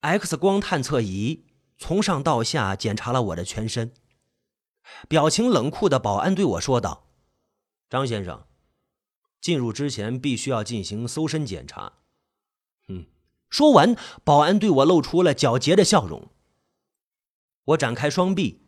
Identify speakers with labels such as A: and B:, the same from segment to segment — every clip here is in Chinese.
A: X 光探测仪从上到下检查了我的全身。表情冷酷的保安对我说道：“张先生，进入之前必须要进行搜身检查。”嗯，说完，保安对我露出了狡黠的笑容。我展开双臂，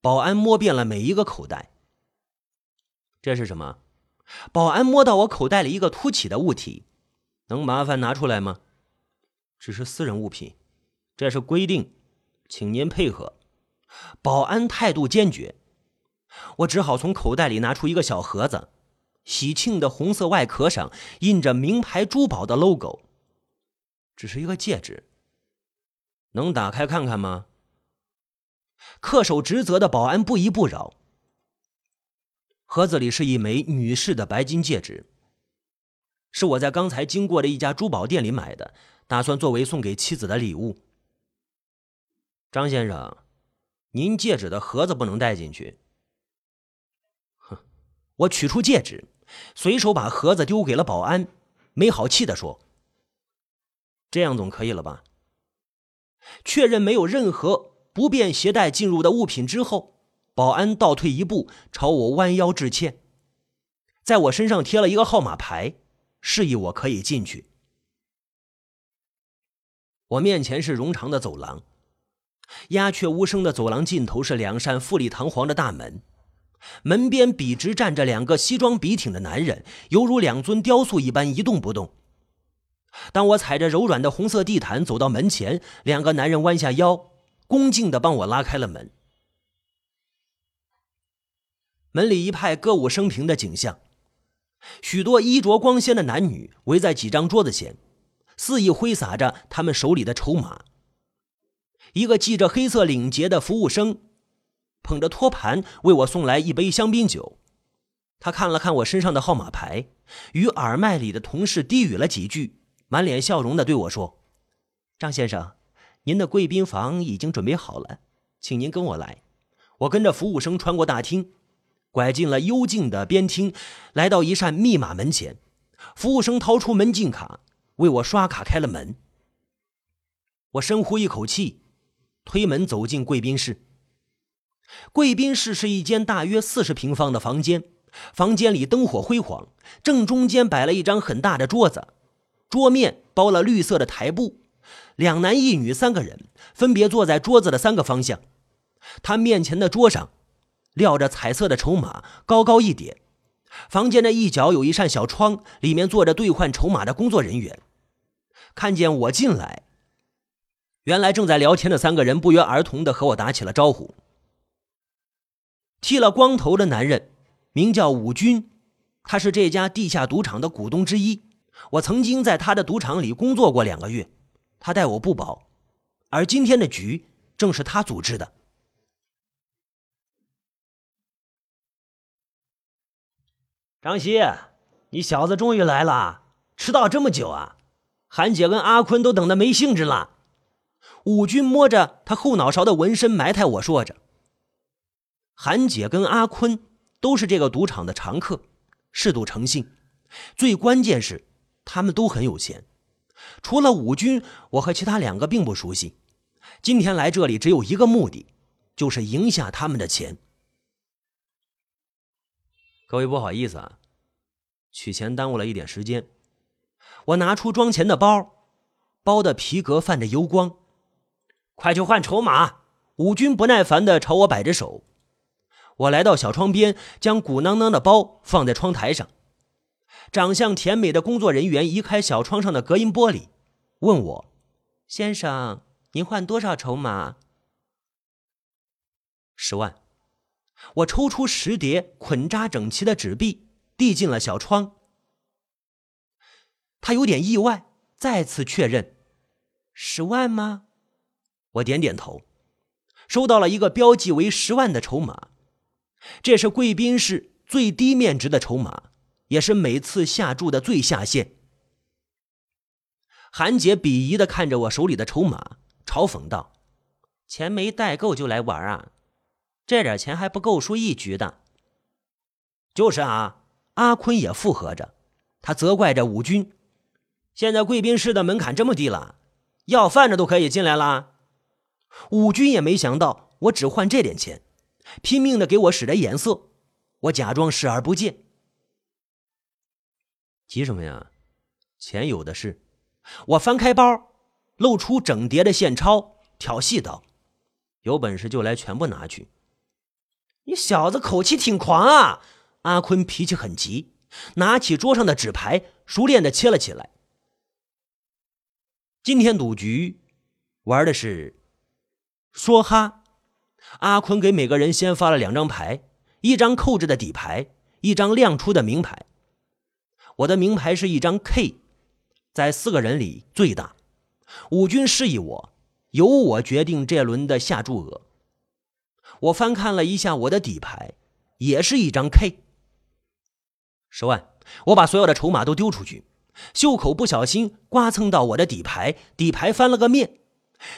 A: 保安摸遍了每一个口袋。这是什么？保安摸到我口袋里一个凸起的物体，能麻烦拿出来吗？只是私人物品，这是规定，请您配合。保安态度坚决，我只好从口袋里拿出一个小盒子，喜庆的红色外壳上印着名牌珠宝的 logo，只是一个戒指，能打开看看吗？恪守职责的保安不依不饶。盒子里是一枚女士的白金戒指，是我在刚才经过的一家珠宝店里买的，打算作为送给妻子的礼物。张先生，您戒指的盒子不能带进去。哼，我取出戒指，随手把盒子丢给了保安，没好气的说：“这样总可以了吧？”确认没有任何。不便携带进入的物品之后，保安倒退一步，朝我弯腰致歉，在我身上贴了一个号码牌，示意我可以进去。我面前是冗长的走廊，鸦雀无声的走廊尽头是两扇富丽堂皇的大门，门边笔直站着两个西装笔挺的男人，犹如两尊雕塑一般一动不动。当我踩着柔软的红色地毯走到门前，两个男人弯下腰。恭敬的帮我拉开了门，门里一派歌舞升平的景象，许多衣着光鲜的男女围在几张桌子前，肆意挥洒着他们手里的筹码。一个系着黑色领结的服务生，捧着托盘为我送来一杯香槟酒。他看了看我身上的号码牌，与耳麦里的同事低语了几句，满脸笑容的对我说：“张先生。”您的贵宾房已经准备好了，请您跟我来。我跟着服务生穿过大厅，拐进了幽静的边厅，来到一扇密码门前。服务生掏出门禁卡，为我刷卡开了门。我深呼一口气，推门走进贵宾室。贵宾室是一间大约四十平方的房间，房间里灯火辉煌，正中间摆了一张很大的桌子，桌面包了绿色的台布。两男一女三个人分别坐在桌子的三个方向，他面前的桌上撂着彩色的筹码，高高一叠。房间的一角有一扇小窗，里面坐着兑换筹码的工作人员。看见我进来，原来正在聊天的三个人不约而同的和我打起了招呼。剃了光头的男人名叫武军，他是这家地下赌场的股东之一。我曾经在他的赌场里工作过两个月。他待我不薄，而今天的局正是他组织的。张希，你小子终于来了，迟到这么久啊！韩姐跟阿坤都等得没兴致了。武军摸着他后脑勺的纹身，埋汰我说着：“韩姐跟阿坤都是这个赌场的常客，嗜赌成性，最关键是他们都很有钱。”除了武军，我和其他两个并不熟悉。今天来这里只有一个目的，就是赢下他们的钱。各位不好意思啊，取钱耽误了一点时间。我拿出装钱的包，包的皮革泛着油光。快去换筹码！武军不耐烦的朝我摆着手。我来到小窗边，将鼓囊囊的包放在窗台上。长相甜美的工作人员移开小窗上的隔音玻璃，问我：“先生，您换多少筹码？”十万。我抽出十叠捆扎整齐的纸币，递进了小窗。他有点意外，再次确认：“十万吗？”我点点头，收到了一个标记为十万的筹码，这是贵宾室最低面值的筹码。也是每次下注的最下限。韩姐鄙夷的看着我手里的筹码，嘲讽道：“钱没带够就来玩啊？这点钱还不够输一局的。”就是啊，阿坤也附和着，他责怪着武军：“现在贵宾室的门槛这么低了，要饭的都可以进来啦。武军也没想到我只换这点钱，拼命的给我使着眼色，我假装视而不见。急什么呀？钱有的是。我翻开包，露出整叠的现钞，挑衅道：“有本事就来全部拿去！”你小子口气挺狂啊！阿坤脾气很急，拿起桌上的纸牌，熟练的切了起来。今天赌局玩的是说哈。阿坤给每个人先发了两张牌，一张扣着的底牌，一张亮出的名牌。我的名牌是一张 K，在四个人里最大。武军示意我，由我决定这轮的下注额。我翻看了一下我的底牌，也是一张 K。十万，我把所有的筹码都丢出去，袖口不小心刮蹭到我的底牌，底牌翻了个面。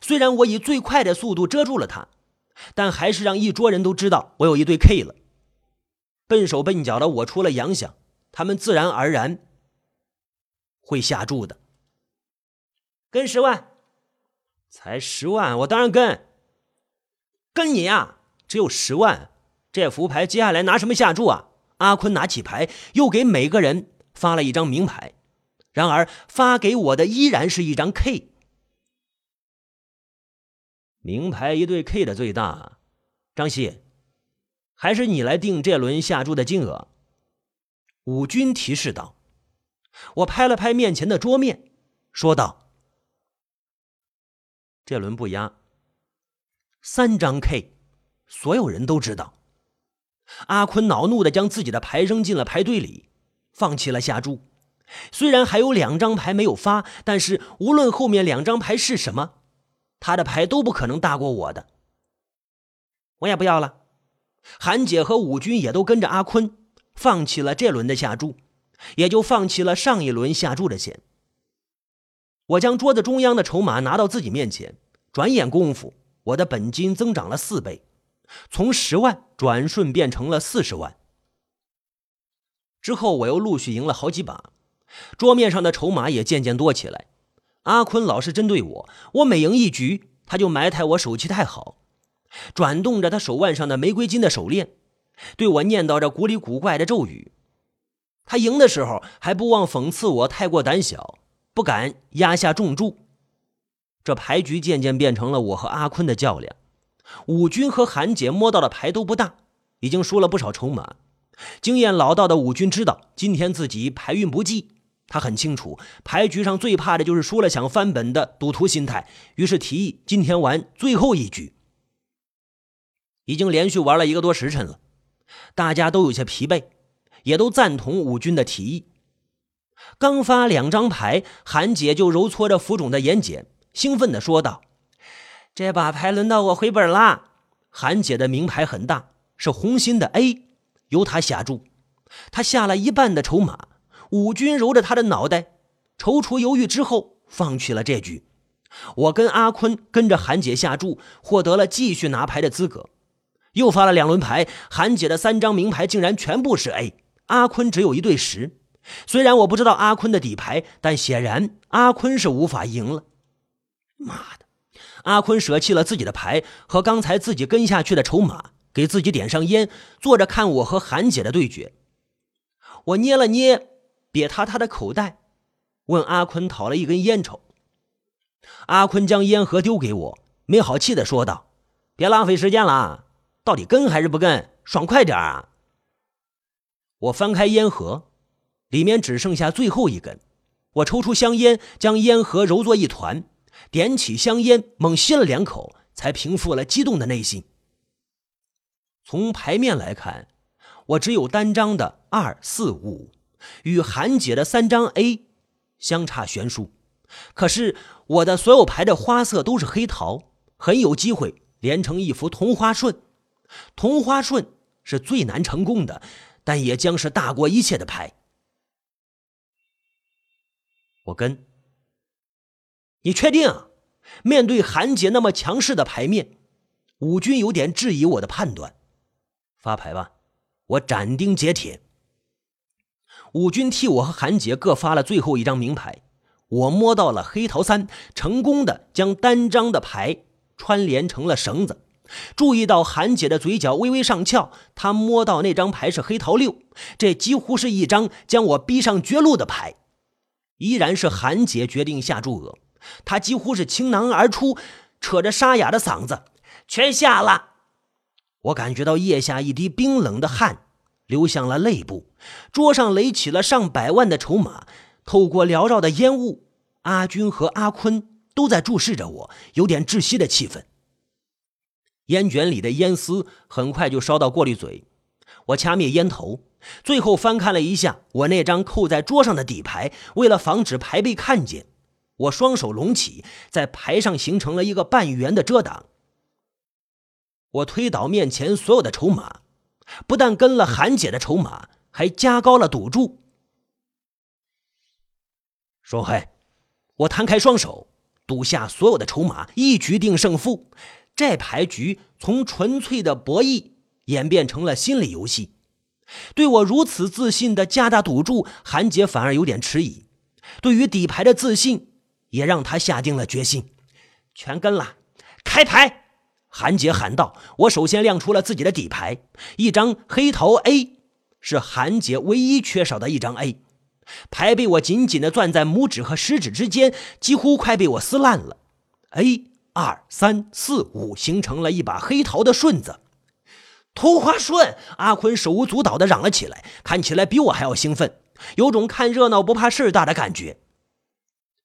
A: 虽然我以最快的速度遮住了它，但还是让一桌人都知道我有一对 K 了。笨手笨脚的我出了洋相，他们自然而然会下注的。跟十万，才十万，我当然跟，跟你呀。只有十万，这副牌接下来拿什么下注啊？阿坤拿起牌，又给每个人发了一张名牌，然而发给我的依然是一张 K。名牌一对 K 的最大，张希，还是你来定这轮下注的金额。武军提示道。我拍了拍面前的桌面，说道：“这轮不压，三张 K。”所有人都知道，阿坤恼怒的将自己的牌扔进了牌堆里，放弃了下注。虽然还有两张牌没有发，但是无论后面两张牌是什么，他的牌都不可能大过我的。我也不要了。韩姐和武军也都跟着阿坤放弃了这轮的下注，也就放弃了上一轮下注的钱。我将桌子中央的筹码拿到自己面前，转眼功夫，我的本金增长了四倍。从十万转瞬变成了四十万。之后我又陆续赢了好几把，桌面上的筹码也渐渐多起来。阿坤老是针对我，我每赢一局，他就埋汰我手气太好，转动着他手腕上的玫瑰金的手链，对我念叨着古里古怪的咒语。他赢的时候还不忘讽刺我太过胆小，不敢压下重注。这牌局渐渐变成了我和阿坤的较量。武军和韩姐摸到的牌都不大，已经输了不少筹码。经验老道的武军知道今天自己牌运不济，他很清楚牌局上最怕的就是输了想翻本的赌徒心态，于是提议今天玩最后一局。已经连续玩了一个多时辰了，大家都有些疲惫，也都赞同武军的提议。刚发两张牌，韩姐就揉搓着浮肿的眼睑，兴奋地说道。这把牌轮到我回本啦。韩姐的名牌很大，是红心的 A，由她下注。她下了一半的筹码。武军揉着他的脑袋，踌躇犹豫之后放弃了这局。我跟阿坤跟着韩姐下注，获得了继续拿牌的资格。又发了两轮牌，韩姐的三张名牌竟然全部是 A，阿坤只有一对十。虽然我不知道阿坤的底牌，但显然阿坤是无法赢了。妈的！阿坤舍弃了自己的牌和刚才自己跟下去的筹码，给自己点上烟，坐着看我和韩姐的对决。我捏了捏瘪塌塌的口袋，问阿坤讨了一根烟抽。阿坤将烟盒丢给我，没好气的说道：“别浪费时间了，到底跟还是不跟？爽快点啊！”我翻开烟盒，里面只剩下最后一根。我抽出香烟，将烟盒揉作一团。点起香烟，猛吸了两口，才平复了激动的内心。从牌面来看，我只有单张的二四五，与韩姐的三张 A 相差悬殊。可是我的所有牌的花色都是黑桃，很有机会连成一幅同花顺。同花顺是最难成功的，但也将是大过一切的牌。我跟。你确定？面对韩姐那么强势的牌面，武军有点质疑我的判断。发牌吧，我斩钉截铁。武军替我和韩姐各发了最后一张名牌，我摸到了黑桃三，成功的将单张的牌串联成了绳子。注意到韩姐的嘴角微微上翘，她摸到那张牌是黑桃六，这几乎是一张将我逼上绝路的牌。依然是韩姐决定下注额，她几乎是倾囊而出，扯着沙哑的嗓子：“全下了！”我感觉到腋下一滴冰冷的汗流向了肋部，桌上垒起了上百万的筹码。透过缭绕的烟雾，阿军和阿坤都在注视着我，有点窒息的气氛。烟卷里的烟丝很快就烧到过滤嘴，我掐灭烟头，最后翻看了一下我那张扣在桌上的底牌。为了防止牌被看见，我双手拢起，在牌上形成了一个半圆的遮挡。我推倒面前所有的筹码，不但跟了韩姐的筹码，还加高了赌注。双黑，我摊开双手，赌下所有的筹码，一局定胜负。这牌局从纯粹的博弈演变成了心理游戏。对我如此自信的加大赌注，韩姐反而有点迟疑。对于底牌的自信，也让她下定了决心。全跟了，开牌！韩杰喊道。我首先亮出了自己的底牌，一张黑桃 A，是韩杰唯一缺少的一张 A。牌被我紧紧地攥在拇指和食指之间，几乎快被我撕烂了。A 二三四五形成了一把黑桃的顺子，桃花顺！阿坤手舞足蹈地嚷了起来，看起来比我还要兴奋，有种看热闹不怕事大的感觉。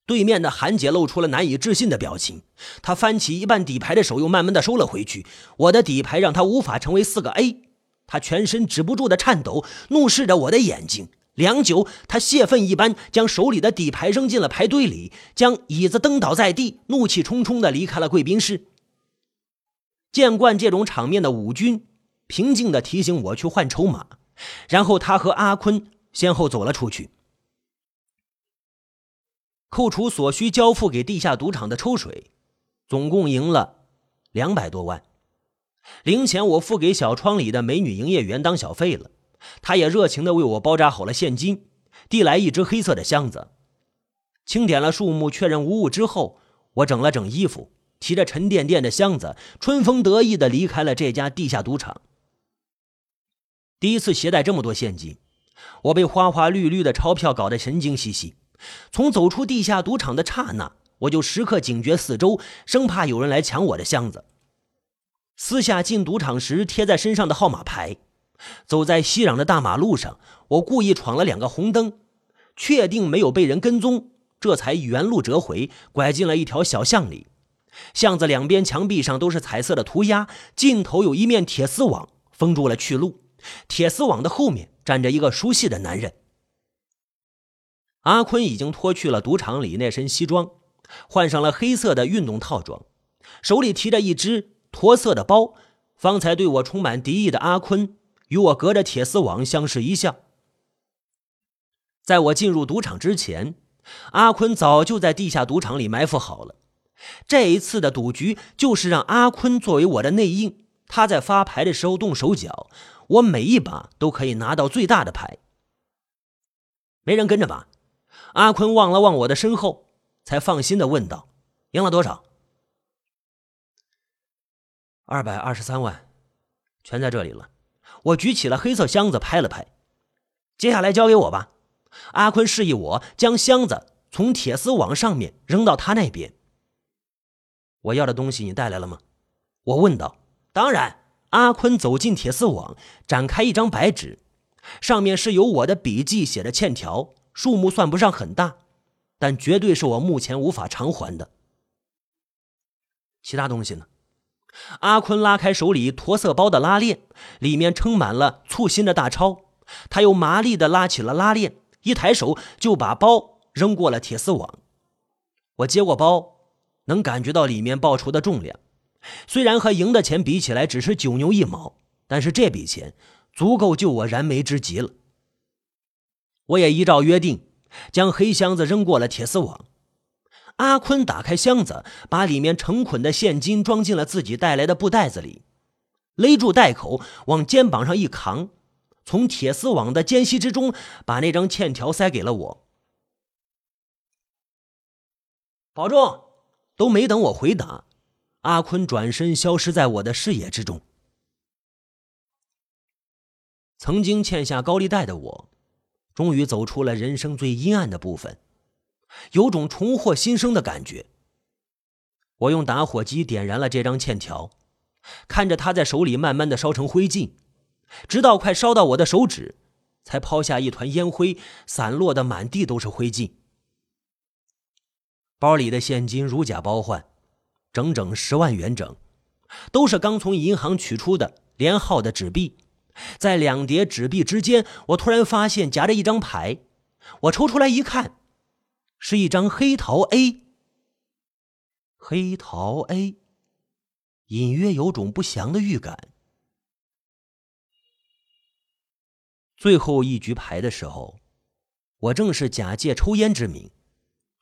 A: 对面的韩姐露出了难以置信的表情，她翻起一半底牌的手又慢慢的收了回去。我的底牌让她无法成为四个 A，她全身止不住的颤抖，怒视着我的眼睛。良久，她泄愤一般将手里的底牌扔进了牌堆里，将椅子蹬倒在地，怒气冲冲的离开了贵宾室。见惯这种场面的武军平静的提醒我去换筹码，然后他和阿坤先后走了出去。扣除所需交付给地下赌场的抽水，总共赢了两百多万。零钱我付给小窗里的美女营业员当小费了。她也热情地为我包扎好了现金，递来一只黑色的箱子，清点了数目，确认无误之后，我整了整衣服，提着沉甸甸的箱子，春风得意地离开了这家地下赌场。第一次携带这么多现金，我被花花绿绿的钞票搞得神经兮兮。从走出地下赌场的刹那，我就时刻警觉四周，生怕有人来抢我的箱子。私下进赌场时贴在身上的号码牌。走在熙攘的大马路上，我故意闯了两个红灯，确定没有被人跟踪，这才原路折回，拐进了一条小巷里。巷子两边墙壁上都是彩色的涂鸦，尽头有一面铁丝网封住了去路。铁丝网的后面站着一个熟悉的男人。阿坤已经脱去了赌场里那身西装，换上了黑色的运动套装，手里提着一只驼色的包。方才对我充满敌意的阿坤。与我隔着铁丝网相视一笑。在我进入赌场之前，阿坤早就在地下赌场里埋伏好了。这一次的赌局就是让阿坤作为我的内应，他在发牌的时候动手脚，我每一把都可以拿到最大的牌。没人跟着吧？阿坤望了望我的身后，才放心的问道：“赢了多少？”二百二十三万，全在这里了。我举起了黑色箱子，拍了拍。接下来交给我吧。阿坤示意我将箱子从铁丝网上面扔到他那边。我要的东西你带来了吗？我问道。当然。阿坤走进铁丝网，展开一张白纸，上面是有我的笔记写的欠条，数目算不上很大，但绝对是我目前无法偿还的。其他东西呢？阿坤拉开手里驼色包的拉链，里面撑满了簇新的大钞。他又麻利地拉起了拉链，一抬手就把包扔过了铁丝网。我接过包，能感觉到里面报酬的重量。虽然和赢的钱比起来只是九牛一毛，但是这笔钱足够救我燃眉之急了。我也依照约定，将黑箱子扔过了铁丝网。阿坤打开箱子，把里面成捆的现金装进了自己带来的布袋子里，勒住袋口，往肩膀上一扛，从铁丝网的间隙之中把那张欠条塞给了我。保重！都没等我回答，阿坤转身消失在我的视野之中。曾经欠下高利贷的我，终于走出了人生最阴暗的部分，有种重获新生的感觉。我用打火机点燃了这张欠条，看着它在手里慢慢的烧成灰烬，直到快烧到我的手指，才抛下一团烟灰，散落的满地都是灰烬。包里的现金如假包换，整整十万元整，都是刚从银行取出的连号的纸币。在两叠纸币之间，我突然发现夹着一张牌。我抽出来一看，是一张黑桃 A。黑桃 A，隐约有种不祥的预感。最后一局牌的时候，我正是假借抽烟之名，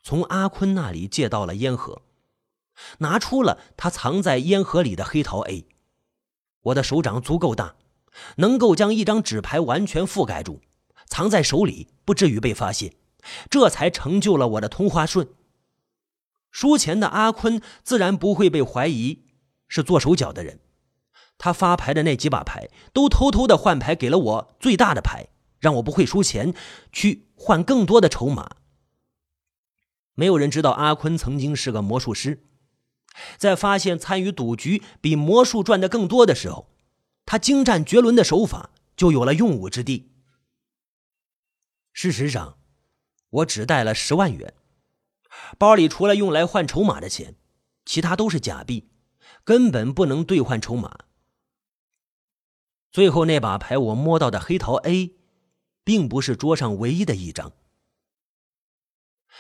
A: 从阿坤那里借到了烟盒，拿出了他藏在烟盒里的黑桃 A。我的手掌足够大。能够将一张纸牌完全覆盖住，藏在手里，不至于被发现，这才成就了我的通话顺。输钱的阿坤自然不会被怀疑是做手脚的人，他发牌的那几把牌都偷偷的换牌给了我最大的牌，让我不会输钱，去换更多的筹码。没有人知道阿坤曾经是个魔术师，在发现参与赌局比魔术赚的更多的时候。他精湛绝伦的手法就有了用武之地。事实上，我只带了十万元，包里除了用来换筹码的钱，其他都是假币，根本不能兑换筹码。最后那把牌我摸到的黑桃 A，并不是桌上唯一的一张。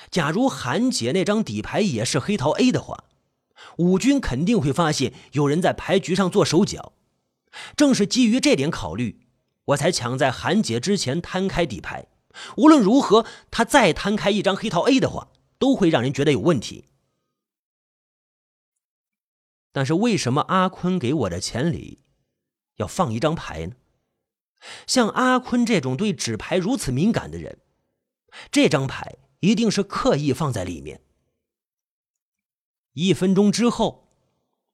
A: 假如韩姐那张底牌也是黑桃 A 的话，武军肯定会发现有人在牌局上做手脚。正是基于这点考虑，我才抢在韩姐之前摊开底牌。无论如何，他再摊开一张黑桃 A 的话，都会让人觉得有问题。但是为什么阿坤给我的钱里要放一张牌呢？像阿坤这种对纸牌如此敏感的人，这张牌一定是刻意放在里面。一分钟之后，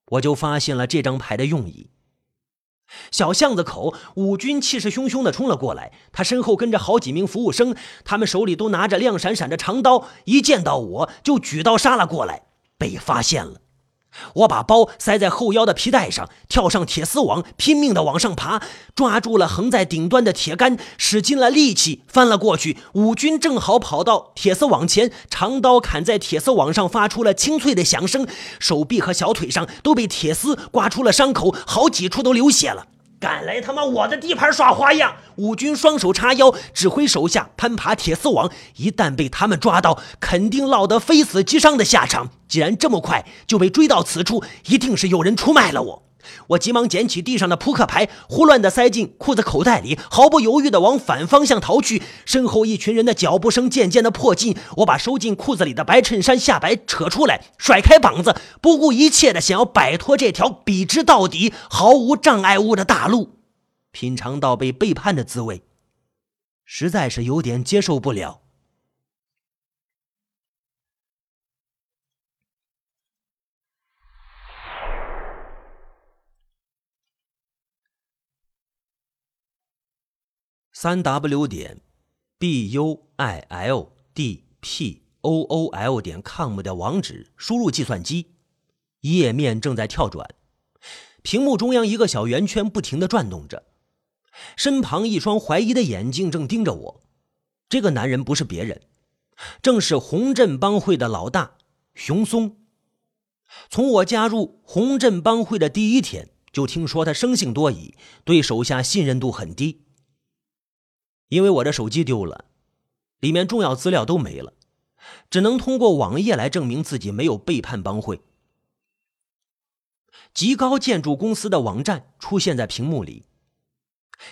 A: 我就发现了这张牌的用意。小巷子口，武军气势汹汹地冲了过来，他身后跟着好几名服务生，他们手里都拿着亮闪闪的长刀，一见到我就举刀杀了过来。被发现了。我把包塞在后腰的皮带上，跳上铁丝网，拼命地往上爬，抓住了横在顶端的铁杆，使尽了力气翻了过去。五军正好跑到铁丝网前，长刀砍在铁丝网上，发出了清脆的响声，手臂和小腿上都被铁丝刮出了伤口，好几处都流血了。敢来他妈我的地盘耍花样！五军双手叉腰，指挥手下攀爬铁丝网。一旦被他们抓到，肯定落得非死即伤的下场。既然这么快就被追到此处，一定是有人出卖了我。我急忙捡起地上的扑克牌，胡乱地塞进裤子口袋里，毫不犹豫地往反方向逃去。身后一群人的脚步声渐渐地迫近，我把收进裤子里的白衬衫下摆扯出来，甩开膀子，不顾一切地想要摆脱这条笔直到底、毫无障碍物的大路。品尝到被背叛的滋味，实在是有点接受不了。三 w 点 b u i l d p o o l 点 com 的网址输入计算机，页面正在跳转，屏幕中央一个小圆圈不停的转动着，身旁一双怀疑的眼睛正盯着我。这个男人不是别人，正是洪镇帮会的老大熊松。从我加入洪镇帮会的第一天，就听说他生性多疑，对手下信任度很低。因为我的手机丢了，里面重要资料都没了，只能通过网页来证明自己没有背叛帮会。极高建筑公司的网站出现在屏幕里。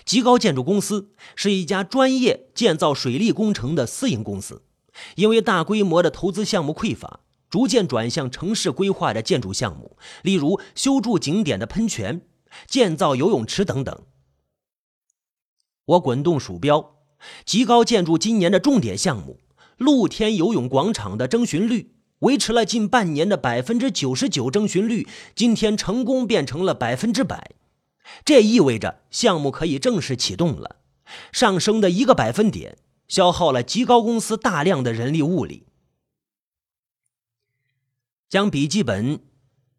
A: 极高建筑公司是一家专业建造水利工程的私营公司，因为大规模的投资项目匮乏，逐渐转向城市规划的建筑项目，例如修筑景点的喷泉、建造游泳池等等。我滚动鼠标，极高建筑今年的重点项目——露天游泳广场的征询率维持了近半年的百分之九十九征询率，今天成功变成了百分之百。这意味着项目可以正式启动了。上升的一个百分点，消耗了极高公司大量的人力物力。将笔记本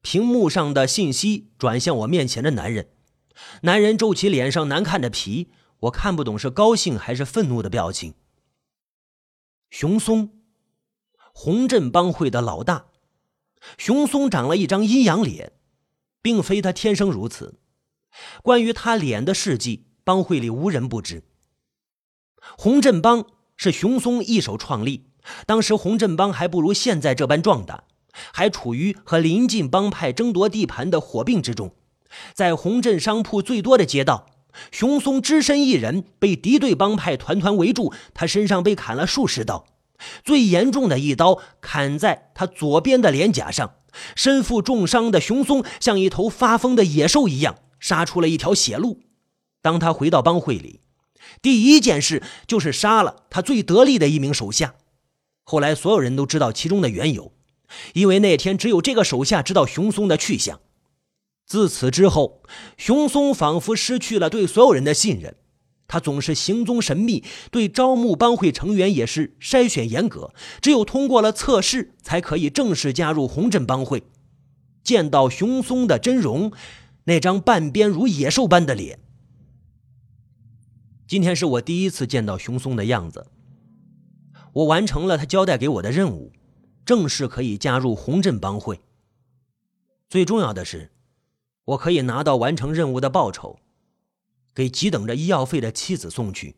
A: 屏幕上的信息转向我面前的男人，男人皱起脸上难看的皮，我看不懂是高兴还是愤怒的表情。熊松。洪镇帮会的老大熊松长了一张阴阳脸，并非他天生如此。关于他脸的事迹，帮会里无人不知。洪镇帮是熊松一手创立，当时洪镇帮还不如现在这般壮大，还处于和邻近帮派争夺地盘的火并之中。在洪镇商铺最多的街道，熊松只身一人被敌对帮派团团围住，他身上被砍了数十刀。最严重的一刀砍在他左边的脸颊上，身负重伤的熊松像一头发疯的野兽一样杀出了一条血路。当他回到帮会里，第一件事就是杀了他最得力的一名手下。后来所有人都知道其中的缘由，因为那天只有这个手下知道熊松的去向。自此之后，熊松仿佛失去了对所有人的信任。他总是行踪神秘，对招募帮会成员也是筛选严格，只有通过了测试，才可以正式加入红镇帮会。见到熊松的真容，那张半边如野兽般的脸，今天是我第一次见到熊松的样子。我完成了他交代给我的任务，正式可以加入红镇帮会。最重要的是，我可以拿到完成任务的报酬。给急等着医药费的妻子送去。